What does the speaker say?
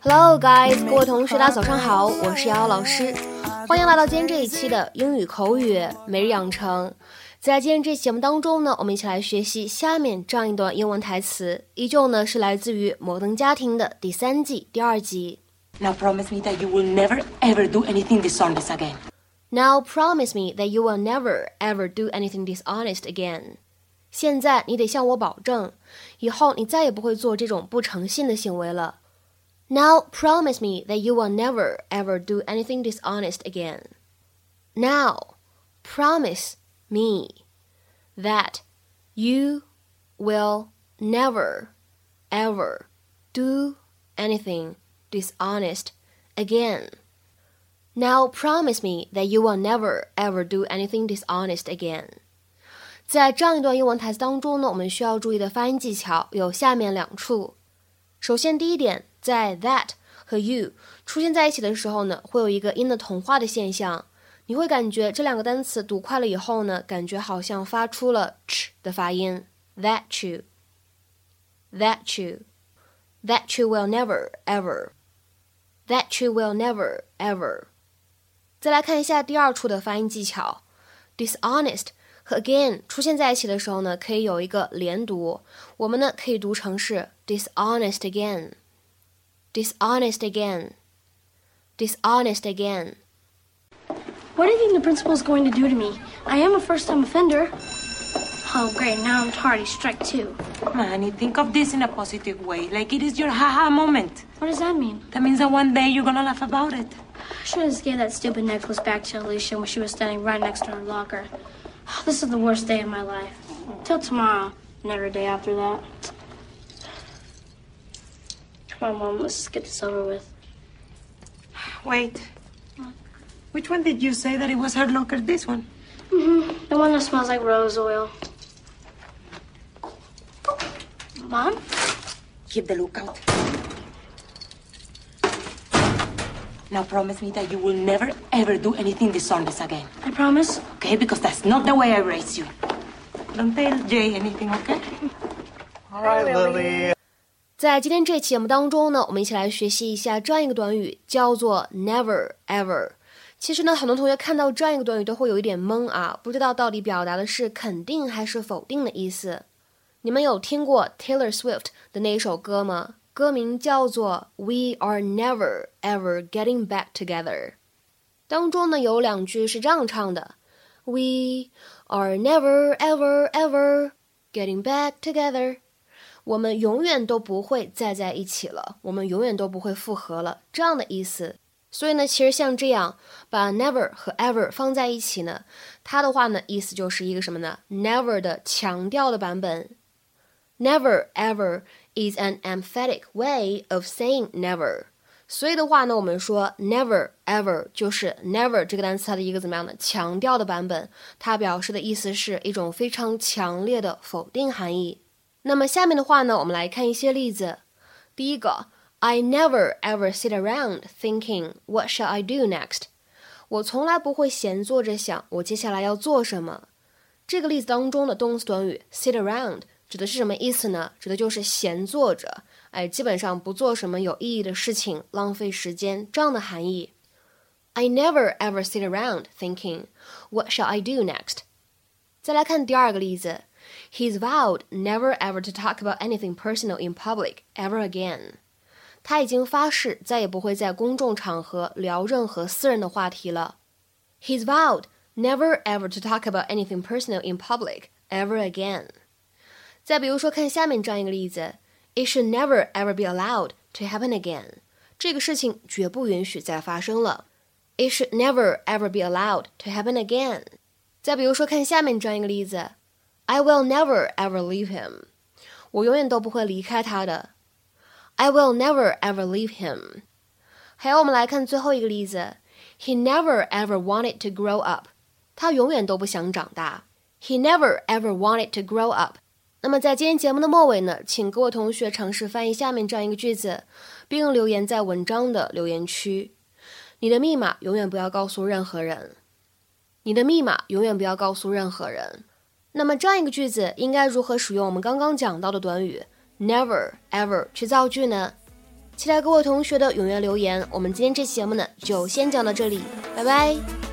Hello, guys，各位同学，大家早上好，我是瑶瑶老师，欢迎来到今天这一期的英语口语每日养成。在今天这期节目当中呢，我们一起来学习下面这样一段英文台词，依旧呢是来自于《摩登家庭》的第三季第二集。Now promise me that you will never ever do anything dishonest again. Now promise me that you will never ever do anything dishonest again. 现在你得向我保证，以后你再也不会做这种不诚信的行为了。Now promise me that you will never ever do anything dishonest again. Now promise me that you will never ever do anything dishonest again. Now promise me that you will never ever do anything dishonest again. 在这样一段英文台词当中呢，我们需要注意的发音技巧有下面两处。 首先，第一点，在 that 和 you 出现在一起的时候呢，会有一个音的同化的现象。你会感觉这两个单词读快了以后呢，感觉好像发出了 ch 的发音。That you, that you, that you will never ever, that you will never ever。再来看一下第二处的发音技巧，dishonest。和 again 出现在一起的时候呢，可以有一个连读，我们呢可以读成是 dishonest again，dishonest again，dishonest again。What do you think the principal is going to do to me? I am a first-time offender. Oh, great. Now I'm tardy. Strike two. Manny, think of this in a positive way. Like it is your haha moment. What does that mean? That means that one day you're gonna laugh about it. I should have just gave that stupid necklace back to Alicia when she was standing right next to her locker. This is the worst day of my life. Till tomorrow, and every day after that. Come on, Mom, let's get this over with. Wait. Which one did you say that it was her locker? This one? Mm-hmm. The one that smells like rose oil. Mom? Keep the lookout. Now promise me that you will never ever do anything dishonest again. I promise. Okay? Because that's not the way I raised you. Don't tell Jay anything, okay? All right, Lily. 在今天这期节目当中呢，我们一起来学习一下这样一个短语，叫做 never ever。其实呢，很多同学看到这样一个短语都会有一点懵啊，不知道到底表达的是肯定还是否定的意思。你们有听过 Taylor Swift 的那一首歌吗？歌名叫做《We Are Never Ever Getting Back Together》，当中呢有两句是这样唱的：We are never ever ever getting back together。我们永远都不会再在一起了，我们永远都不会复合了，这样的意思。所以呢，其实像这样把 never 和 ever 放在一起呢，它的话呢，意思就是一个什么呢？never 的强调的版本，never ever。is an emphatic way of saying never。所以的话呢，我们说 never ever 就是 never 这个单词它的一个怎么样的强调的版本，它表示的意思是一种非常强烈的否定含义。那么下面的话呢，我们来看一些例子。第一个，I never ever sit around thinking what shall I do next。我从来不会闲坐着想我接下来要做什么。这个例子当中的动词短语 sit around。指的是什么意思呢？指的就是闲坐着，哎，基本上不做什么有意义的事情，浪费时间这样的含义。I never ever sit around thinking, what shall I do next? 再来看第二个例子，He's vowed never ever to talk about anything personal in public ever again. 他已经发誓再也不会在公众场合聊任何私人的话题了。He's vowed never ever to talk about anything personal in public ever again. 再比如说，看下面这样一个例子：It should never ever be allowed to happen again。这个事情绝不允许再发生了。It should never ever be allowed to happen again。再比如说，看下面这样一个例子：I will never ever leave him。我永远都不会离开他的。I will never ever leave him。还有，我们来看最后一个例子：He never ever wanted to grow up。他永远都不想长大。He never ever wanted to grow up。 那么在今天节目的末尾呢，请各位同学尝试翻译下面这样一个句子，并留言在文章的留言区。你的密码永远不要告诉任何人。你的密码永远不要告诉任何人。那么这样一个句子应该如何使用我们刚刚讲到的短语 never ever 去造句呢？期待各位同学的踊跃留言。我们今天这期节目呢，就先讲到这里，拜拜。